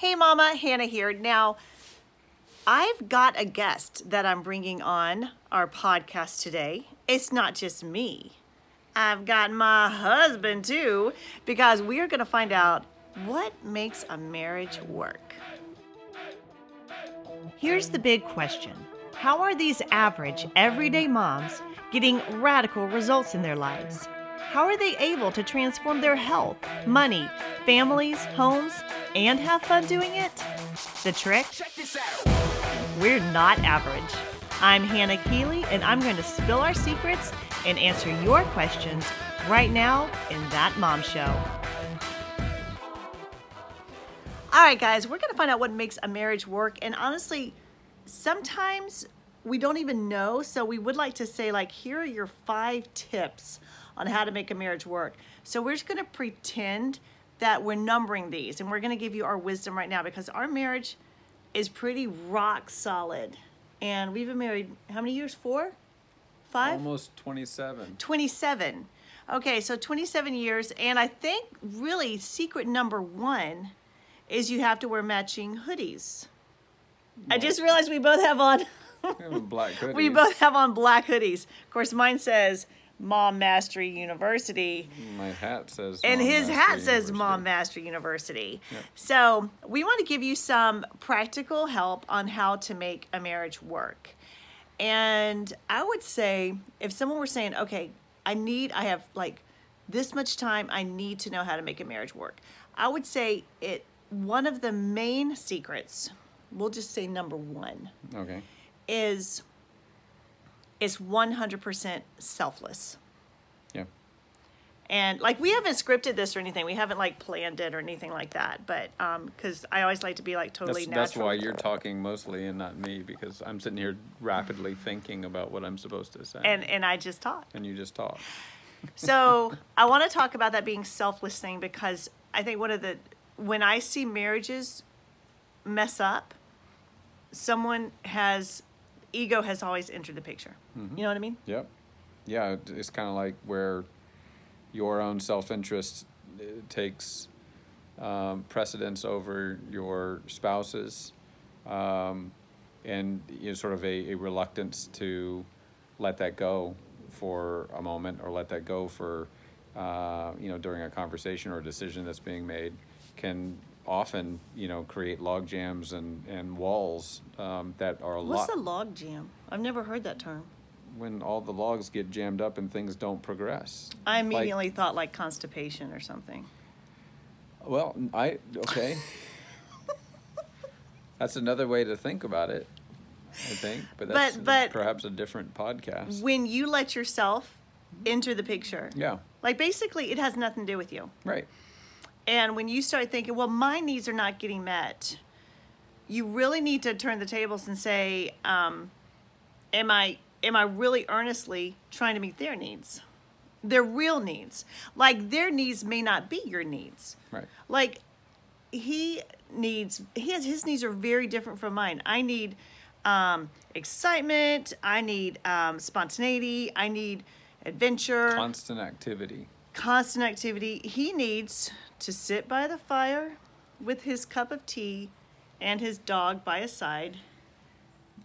Hey, Mama, Hannah here. Now, I've got a guest that I'm bringing on our podcast today. It's not just me, I've got my husband too, because we are going to find out what makes a marriage work. Here's the big question How are these average, everyday moms getting radical results in their lives? How are they able to transform their health, money, families, homes, and have fun doing it? The trick? We're not average. I'm Hannah Keeley, and I'm going to spill our secrets and answer your questions right now in That Mom Show. All right, guys, we're going to find out what makes a marriage work. And honestly, sometimes we don't even know. So we would like to say, like, here are your five tips on how to make a marriage work. So we're just going to pretend that we're numbering these and we're going to give you our wisdom right now because our marriage is pretty rock solid. And we've been married how many years? Four? Five? Almost 27. 27. Okay, so 27 years. And I think really secret number one is you have to wear matching hoodies. I just realized we both have on. We have a black hoodie. we both have on black hoodies. Of course, mine says Mom Mastery University. My hat says. And Mom his Mastery hat says University. Mom Mastery University. Yep. So we want to give you some practical help on how to make a marriage work. And I would say if someone were saying, okay, I need, I have like this much time, I need to know how to make a marriage work. I would say it, one of the main secrets, we'll just say number one, Okay. is is 100% selfless. Yeah. And like we haven't scripted this or anything. We haven't like planned it or anything like that. But um cuz I always like to be like totally That's, natural. that's why you're talking mostly and not me because I'm sitting here rapidly thinking about what I'm supposed to say. and and I just talk. and you just talk. So, I want to talk about that being selfless thing because I think one of the when I see marriages mess up, someone has ego has always entered the picture. You know what I mean? Yep. Yeah, it's kind of like where your own self interest takes um, precedence over your spouse's, um, and you know, sort of a, a reluctance to let that go for a moment or let that go for, uh, you know, during a conversation or a decision that's being made can often, you know, create log jams and, and walls um, that are a What's lot a log jam? I've never heard that term. when all the logs get jammed up and things don't progress. I Like- immediately thought like constipation or something. well, I okay. that's another way to think about it. I think, but that's But- but- perhaps a different podcast. When you let yourself enter the picture, Yeah, like basically it has nothing to do with you. right. And when you start thinking, well, my needs are not getting met, you really need to turn the tables and say, um, am I am I really earnestly trying to meet their needs? Their real needs. Like their needs may not be your needs. Right. Like he needs he has his needs are very different from mine. I need um, excitement. I need um, spontaneity. I need adventure Constant activity. Constant activity. He needs to sit by the fire with his cup of tea and his dog by his side.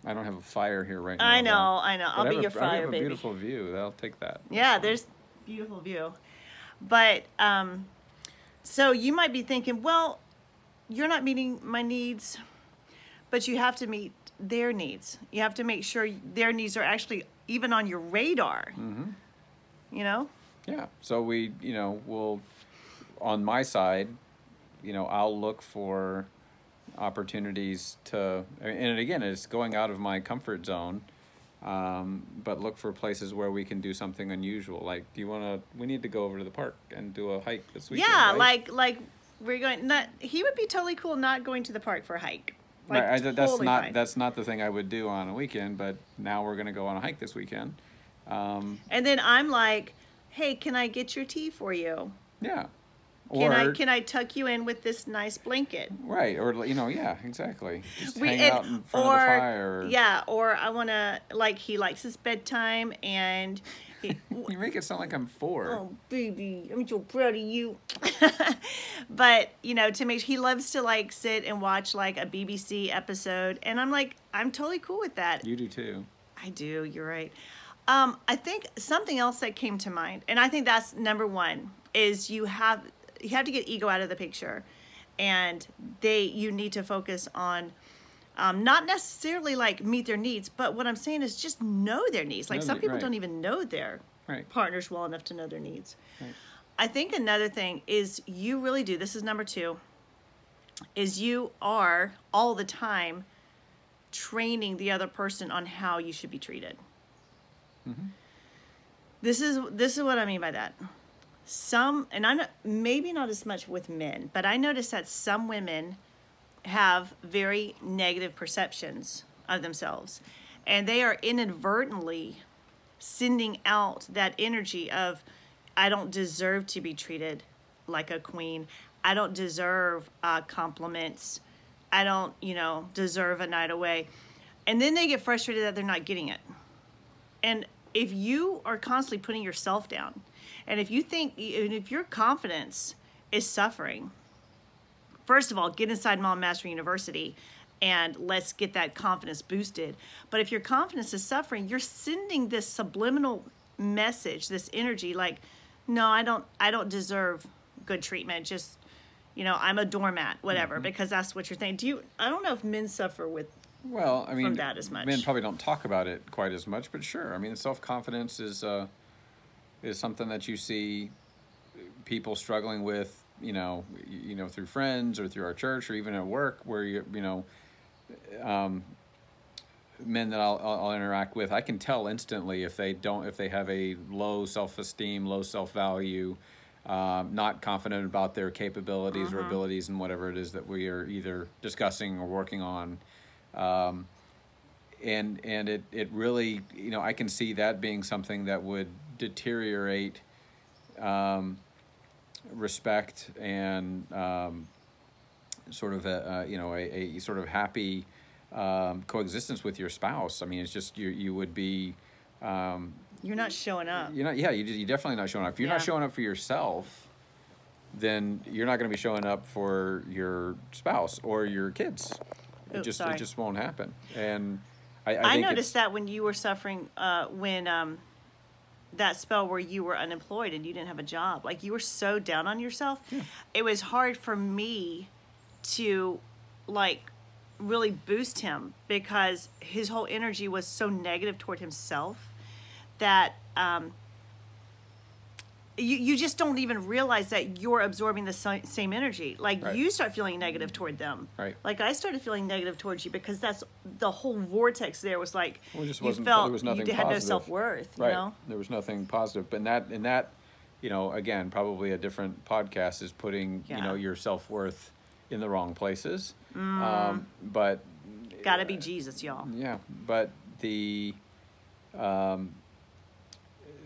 I don't have a fire here right now. I though. know, I know. But I'll I be your a, I fire, have a baby. beautiful view. I'll take that. Yeah, there's beautiful view. But um so you might be thinking, well, you're not meeting my needs, but you have to meet their needs. You have to make sure their needs are actually even on your radar. Mm-hmm. You know? Yeah. So we, you know, will on my side, you know, I'll look for opportunities to, and again, it's going out of my comfort zone, um, but look for places where we can do something unusual. Like, do you want to? We need to go over to the park and do a hike this weekend. yeah, right? like like we're going not he would be totally cool not going to the park for a hike. Like, Right, I- that's totally not fine. that's not the thing I would do on a weekend. But now we're gonna go on a hike this weekend. Um, And then I'm like, "Hey, can I get your tea for you?" yeah, Can I Or- can I tuck you in with this nice blanket? Right, or you know, yeah, exactly. Just We- hang and- out in front or, of the fire. Yeah, or I want to like he likes his bedtime and he, You make it sound like I'm four. oh baby, I'm so proud of you. but you know, to make he loves to like sit and watch like a BBC episode, and I'm like, I'm totally cool with that. You do too. I do. You're right. Um, I think something else that came to mind, and I think that's number one, is you have you have to get ego out of the picture, and they you need to focus on. Um, not necessarily like meet their needs, but what I'm saying is just know their needs. Like Know some the- people right. don't even know their Right. partners well enough to know their needs. Right. I think another thing is you really do. This is number two. Is you are all the time training the other person on how you should be treated. This is this is what I mean by that. Some and I know maybe not as much with men, but I notice that some women have very negative perceptions of themselves, and they are inadvertently sending out that energy of I don't deserve to be treated like a queen. I don't deserve uh, compliments. I don't, you know, deserve a night away. And then they get frustrated that they're not getting it. And if you are constantly putting yourself down, and if you think, and if your confidence is suffering, first of all, get inside Mom Mastery University and let's get that confidence boosted. But if your confidence is suffering, you're sending this subliminal message, this energy like, no, I don't I don't deserve good treatment. Just you know, I'm a doormat, whatever, mm-hmm. because that's what you're thinking. Do you I don't know if men suffer with Well, I mean, that as much. men probably don't talk about it quite as much, but sure. I mean, self confidence is uh, is something that you see people struggling with. You know, you know, through friends or through our church or even at work, where you you know, um, men that I'll, I'll interact with, I can tell instantly if they don't if they have a low self esteem, low self value. Um, not confident about their capabilities or abilities and whatever it is that we are either discussing or working on um, and and it it really you know I can see that being something that would deteriorate um, respect and um, sort of a uh, you know a, a sort of happy um, coexistence with your spouse. I mean, it's just you you would be um, you're not showing up. you're not yeah you you're definitely not showing up. If you're not showing up for yourself, then you're not going to be showing up for your spouse or your kids. It just sorry. it just won't happen. And I, I, I, noticed that when you were suffering, uh, when um, that spell where you were unemployed and you didn't have a job, like you were so down on yourself, it was hard for me to like really boost him because his whole energy was so negative toward himself that um, you, you just don't even realize that you're absorbing the same energy. Like Right. you start feeling negative toward them. Right. Like I started feeling negative towards you because that's the whole vortex there was like Well, it just you wasn't- felt there was nothing you had no self worth. You right. know. There was nothing positive, but in that in that, you know, again, probably a different podcast is putting you Yeah. Mm. know your self worth in the wrong places. Um, but Got to be Jesus, y'all. Yeah, but the um,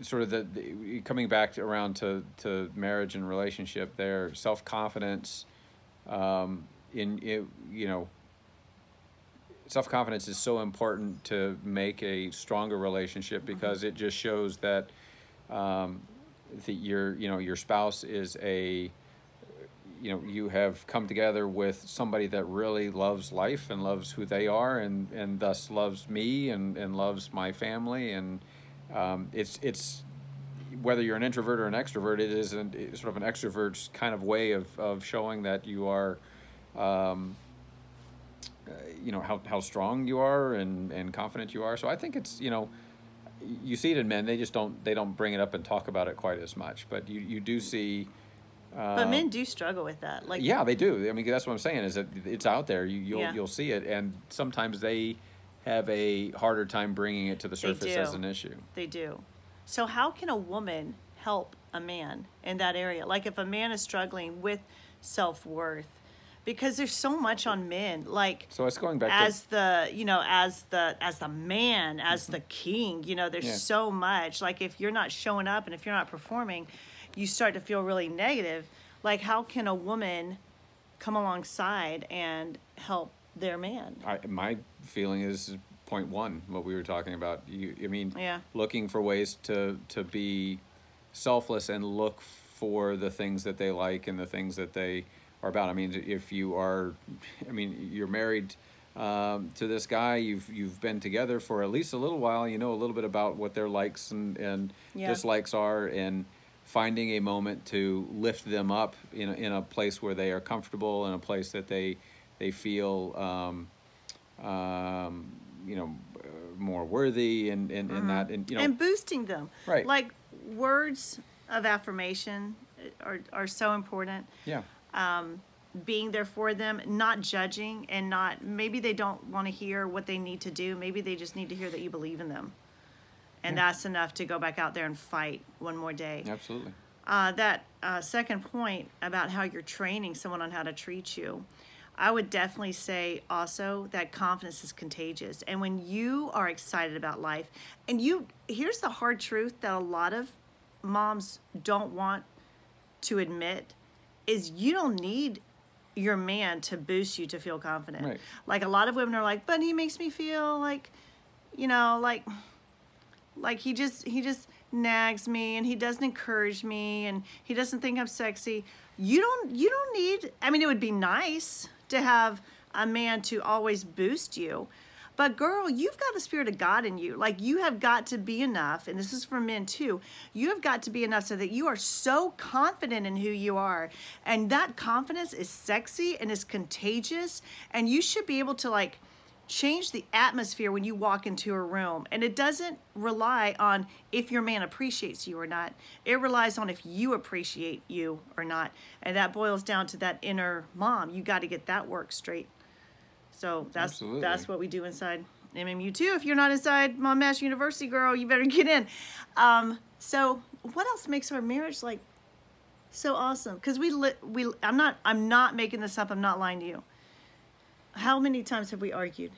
sort of the, the coming back to, around to, to marriage and relationship, there self confidence um, in it, you know self confidence is so important to make a stronger relationship because it just shows that um, that your you know your spouse is a you know you have come together with somebody that really loves life and loves who they are and and thus loves me and and loves my family and um, it's it's whether you're an introvert or an extrovert it is an, it's sort of an extrovert's kind of way of of showing that you are um, uh, you know how how strong you are and and confident you are so I think it's you know you see it in men they just don't they don't bring it up and talk about it quite as much but you you do see But men do struggle with that. Like yeah, they do. I mean, that's what I'm saying is that it's out there. You, you'll Yeah. you'll see it, and sometimes they have a harder time bringing it to the surface as an issue. They do. So how can a woman help a man in that area? Like if a man is struggling with self worth, because there's so much on men. Like So it's going back as to the you know as the as the man as the king you know there's Yeah. so much like if you're not showing up and if you're not performing you start to feel really negative Like, how can a woman come alongside and help their man? I, my feeling is point one, what we were talking about. You, I mean, Yeah. looking for ways to to be selfless and look for the things that they like and the things that they are about. I mean, if you are, I mean, you're married um, to this guy, you've you've been together for at least a little while. You know a little bit about what their likes and and Yeah. dislikes are, and finding a moment to lift them up in a, in a place where they are comfortable, in a place that they they feel. Um, um, you know, more worthy and, and, and that, and, you know, and boosting them. Right. Like words of affirmation are, are so important. yeah, Being there for them, not judging, and not maybe they don't want to hear what they need to do. Maybe they just need to hear that you believe in them. And Yeah. that's enough to go back out there and fight one more day. absolutely. uh, that uh, second point about how you're training someone on how to treat you, I would definitely say also that confidence is contagious. And when you are excited about life, and you, here's the hard truth that a lot of moms don't want to admit is you don't need your man to boost you to feel confident. Right. Like a lot of women are like, but he makes me feel like, you know, like like he just he just nags me and he doesn't encourage me and he doesn't think I'm sexy. You don't you don't need I mean it would be nice to have a man to always boost you. But girl, you've got the spirit of God in you. Like you have got to be enough, and this is for men too. You have got to be enough so that you are so confident in who you are. And that confidence is sexy and is contagious. And you should be able to like change the atmosphere when you walk into a room. And it doesn't rely on if your man appreciates you or not. It relies on if you appreciate you or not. And that boils down to that inner mom. You got to get that work straight. So that's Absolutely. that's what we do inside MMU too. If you're not inside Mom Mastery University, girl, you better get in. Um, so what else makes our marriage like so awesome? Because we li- we I'm not I'm not making this up. I'm not lying to you. How many times have we argued?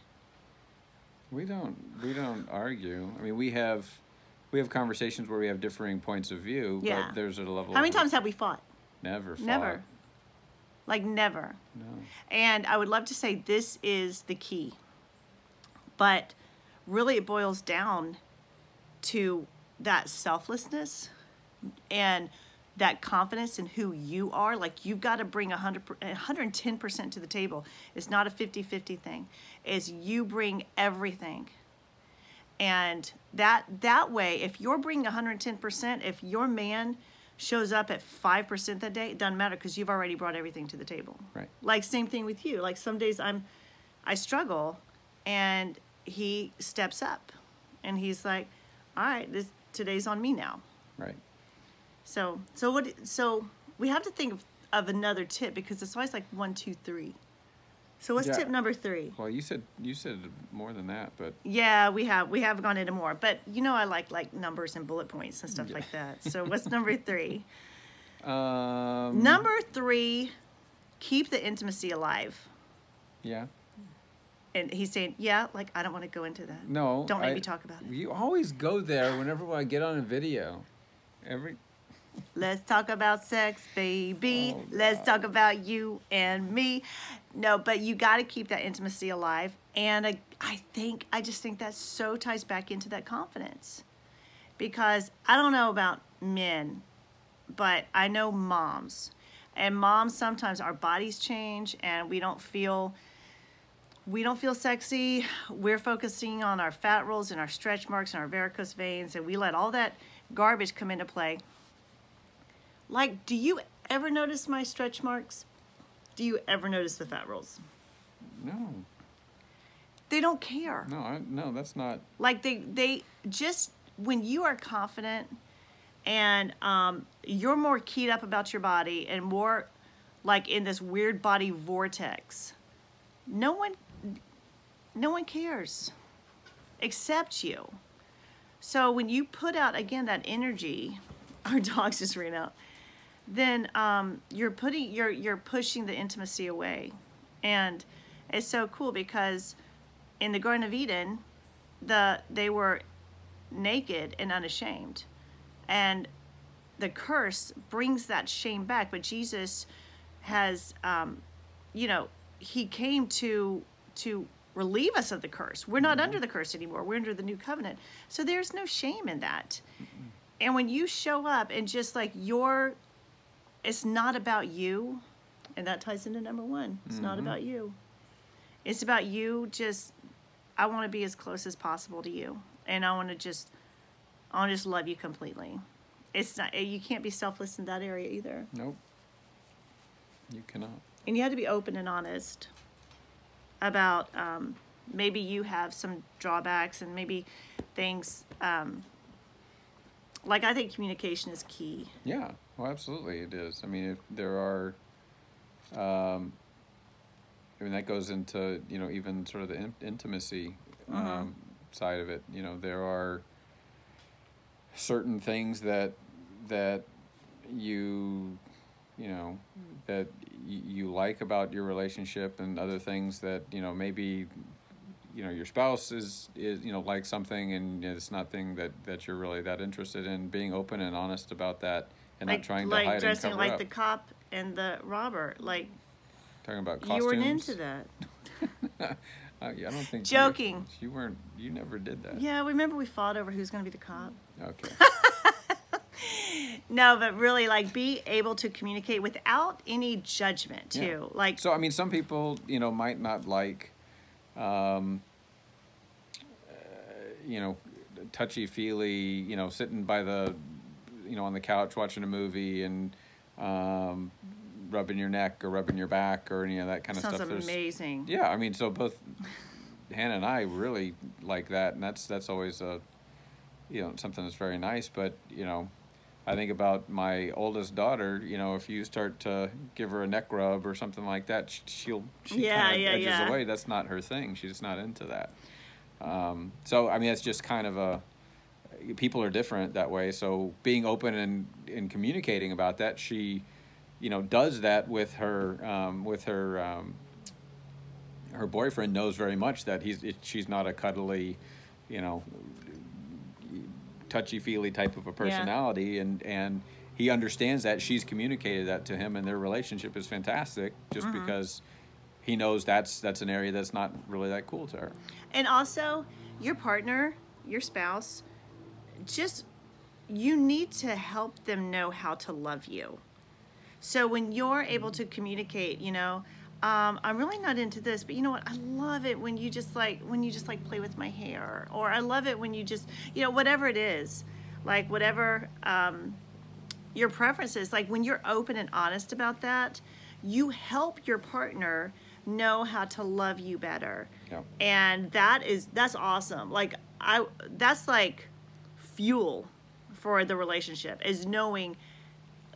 We don't, we don't argue. I mean, we have, we have conversations where we have differing points of view, Yeah. but there's a level How many times have we fought? never, fought. Never. Like never. No. And I would love to say this is the key. But really, it boils down to that selflessness and that confidence in who you are. Like, you've got to bring 100, 110% to the table. It's not a 50 50 thing, it's you bring everything. And that that way, if you're bringing 110%, if your man shows up at 5% that day, it doesn't matter because you've already brought everything to the table. Right. Like same thing with you. Like some days I'm I struggle and he steps up and he's like, "All right, this today's on me now." Right. So, so what so we have to think of, of another tip because it's always like one, two, three. So what's Yeah. tip number 3? Well, you said, you said more than that, but Yeah, we have we have gone into more, but you know I like like numbers and bullet points and stuff Yeah. like that. So what's number 3? um, Number 3, keep the intimacy alive. yeah. And he's saying, "Yeah, like I don't want to go into that." No. Don't make I- me talk about it. You always go there whenever I get on a video. Every, Let's talk about sex, baby. Oh, Let's talk about you and me. No, but you got to keep that intimacy alive. And I, I think, I just think that so ties back into that confidence. Because I don't know about men, but I know moms. And moms, sometimes our bodies change and we don't feel. We don't feel sexy. We're focusing on our fat rolls and our stretch marks and our varicose veins, and we let all that garbage come into play. Like, do you ever notice my stretch marks? Do you ever notice the fat rolls? no, They don't care. no, I, no, that's not, Like they they just when you are confident and um, you're more keyed up about your body and more like in this weird body vortex. No one no one cares except you. So when you put out again that energy, our dogs just ran out. Then um, you're putting you're you're pushing the intimacy away, and it's so cool because in the Garden of Eden, the they were naked and unashamed, and the curse brings that shame back. But Jesus has, um, you know, he came to to relieve us of the curse. We're not under the curse anymore. We're under the new covenant. So there's no shame in that. And when you show up and just like your, it's not about you, and that ties into number one. It's not about you. It's about you just I want to be as close as possible to you. And I want to just I want to just love you completely. It's not you can't be selfless in that area either. Nope. You cannot. And you have to be open and honest about um, maybe you have some drawbacks and maybe things um, like I think communication is key. Yeah, well, absolutely, it is. I mean, if there are, um, I mean, that goes into you know even sort of the in- intimacy um, side of it. You know, there are certain things that that you you know that y- you like about your relationship, and other things that you know maybe you know your spouse is is you know like something and it's not thing that that you're really that interested in being open and honest about that and like not trying like to hide and dressing cover like up the cop and the robber. Like talking about costumes you weren't into that. Uh, yeah, I don't think Joking. you, you weren't you never did that Yeah, remember we fought over who's going to be the cop. okay No, but really, like, be able to communicate without any judgment too. Like, So I mean, some people, you know, might not like, um, uh, you know, touchy feely, you know, sitting by the, you know, on the couch watching a movie and um, rubbing your neck or rubbing your back or any of that kind of sounds stuff. There's- amazing. Yeah, I mean, so both Hannah and I really like that, and that's that's always a, you know, something that's very nice. But you know, I think about my oldest daughter. You know, if you start to give her a neck rub or something like that, sh- she'll she Yeah, kind of yeah, edges yeah. away. That's not her thing. She's not into that. Um, so I mean, it's just kind of a. People are different that way. So being open and, and communicating about that, she, you know, does that with her um, with her um, her boyfriend knows very much that he's it, she's not a cuddly, you know, touchy feely type of a personality, and and he understands that she's communicated that to him, and their relationship is fantastic just Mm-hmm. because he knows that's that's an area that's not really that cool to her. And also, your partner, your spouse, just you need to help them know how to love you. So when you're able to communicate, you know, um, I'm really not into this, but you know what? I love it when you just like when you just like play with my hair, or I love it when you just, you know, whatever it is, like whatever um, your preferences. Like when you're open and honest about that, you help your partner know how to love you better Yeah. and that is that's awesome like i that's like fuel for the relationship is knowing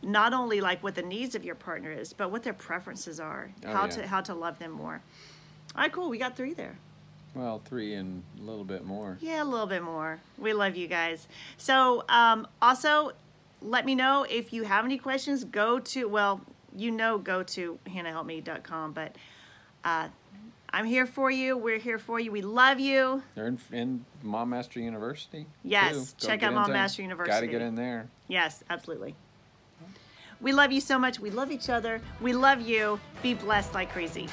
not only like what the needs of your partner is but what their preferences are Oh, how yeah. to how to love them more. All right cool we got three there. Well, three and a little bit more. yeah a little bit more. We love you guys. So um also let me know if you have any questions. Go to well you know go to hannahhelpme.com but uh i'm here for you we're here for you we love you They're in, in Mom Mastery University. Yes, check out Mom Mastery University. Got to get in there. Yes, absolutely. We love you so much. We love each other. We love you. Be blessed like crazy.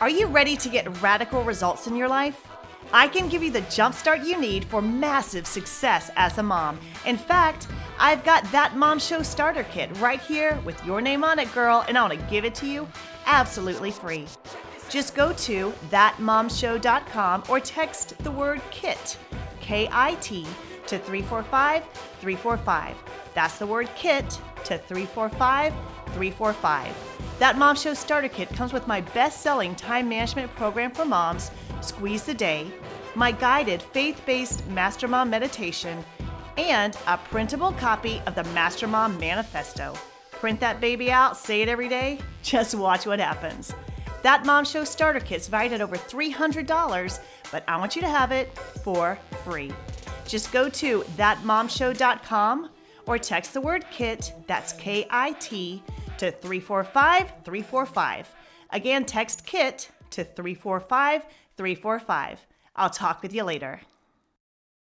Are you ready to get radical results in your life? I can give you the jumpstart you need for massive success as a mom. In fact, I've got that Mom Show starter kit right here with your name on it, girl, and I want to give it to you absolutely free. Just go to thatmomshow.com or text the word KIT, K I T, to 345 345. That's the word KIT to 345 345. That Mom Show Starter Kit comes with my best selling time management program for moms, Squeeze the Day, my guided faith based Master Mom meditation, and a printable copy of the Master Mom Manifesto. Print that baby out, say it every day, just watch what happens. That Mom Show Starter Kit's valued at over $300, but I want you to have it for free. Just go to thatmomshow.com or text the word KIT, that's K I T, to 345 345. Again, text KIT to 345 345. I'll talk with you later.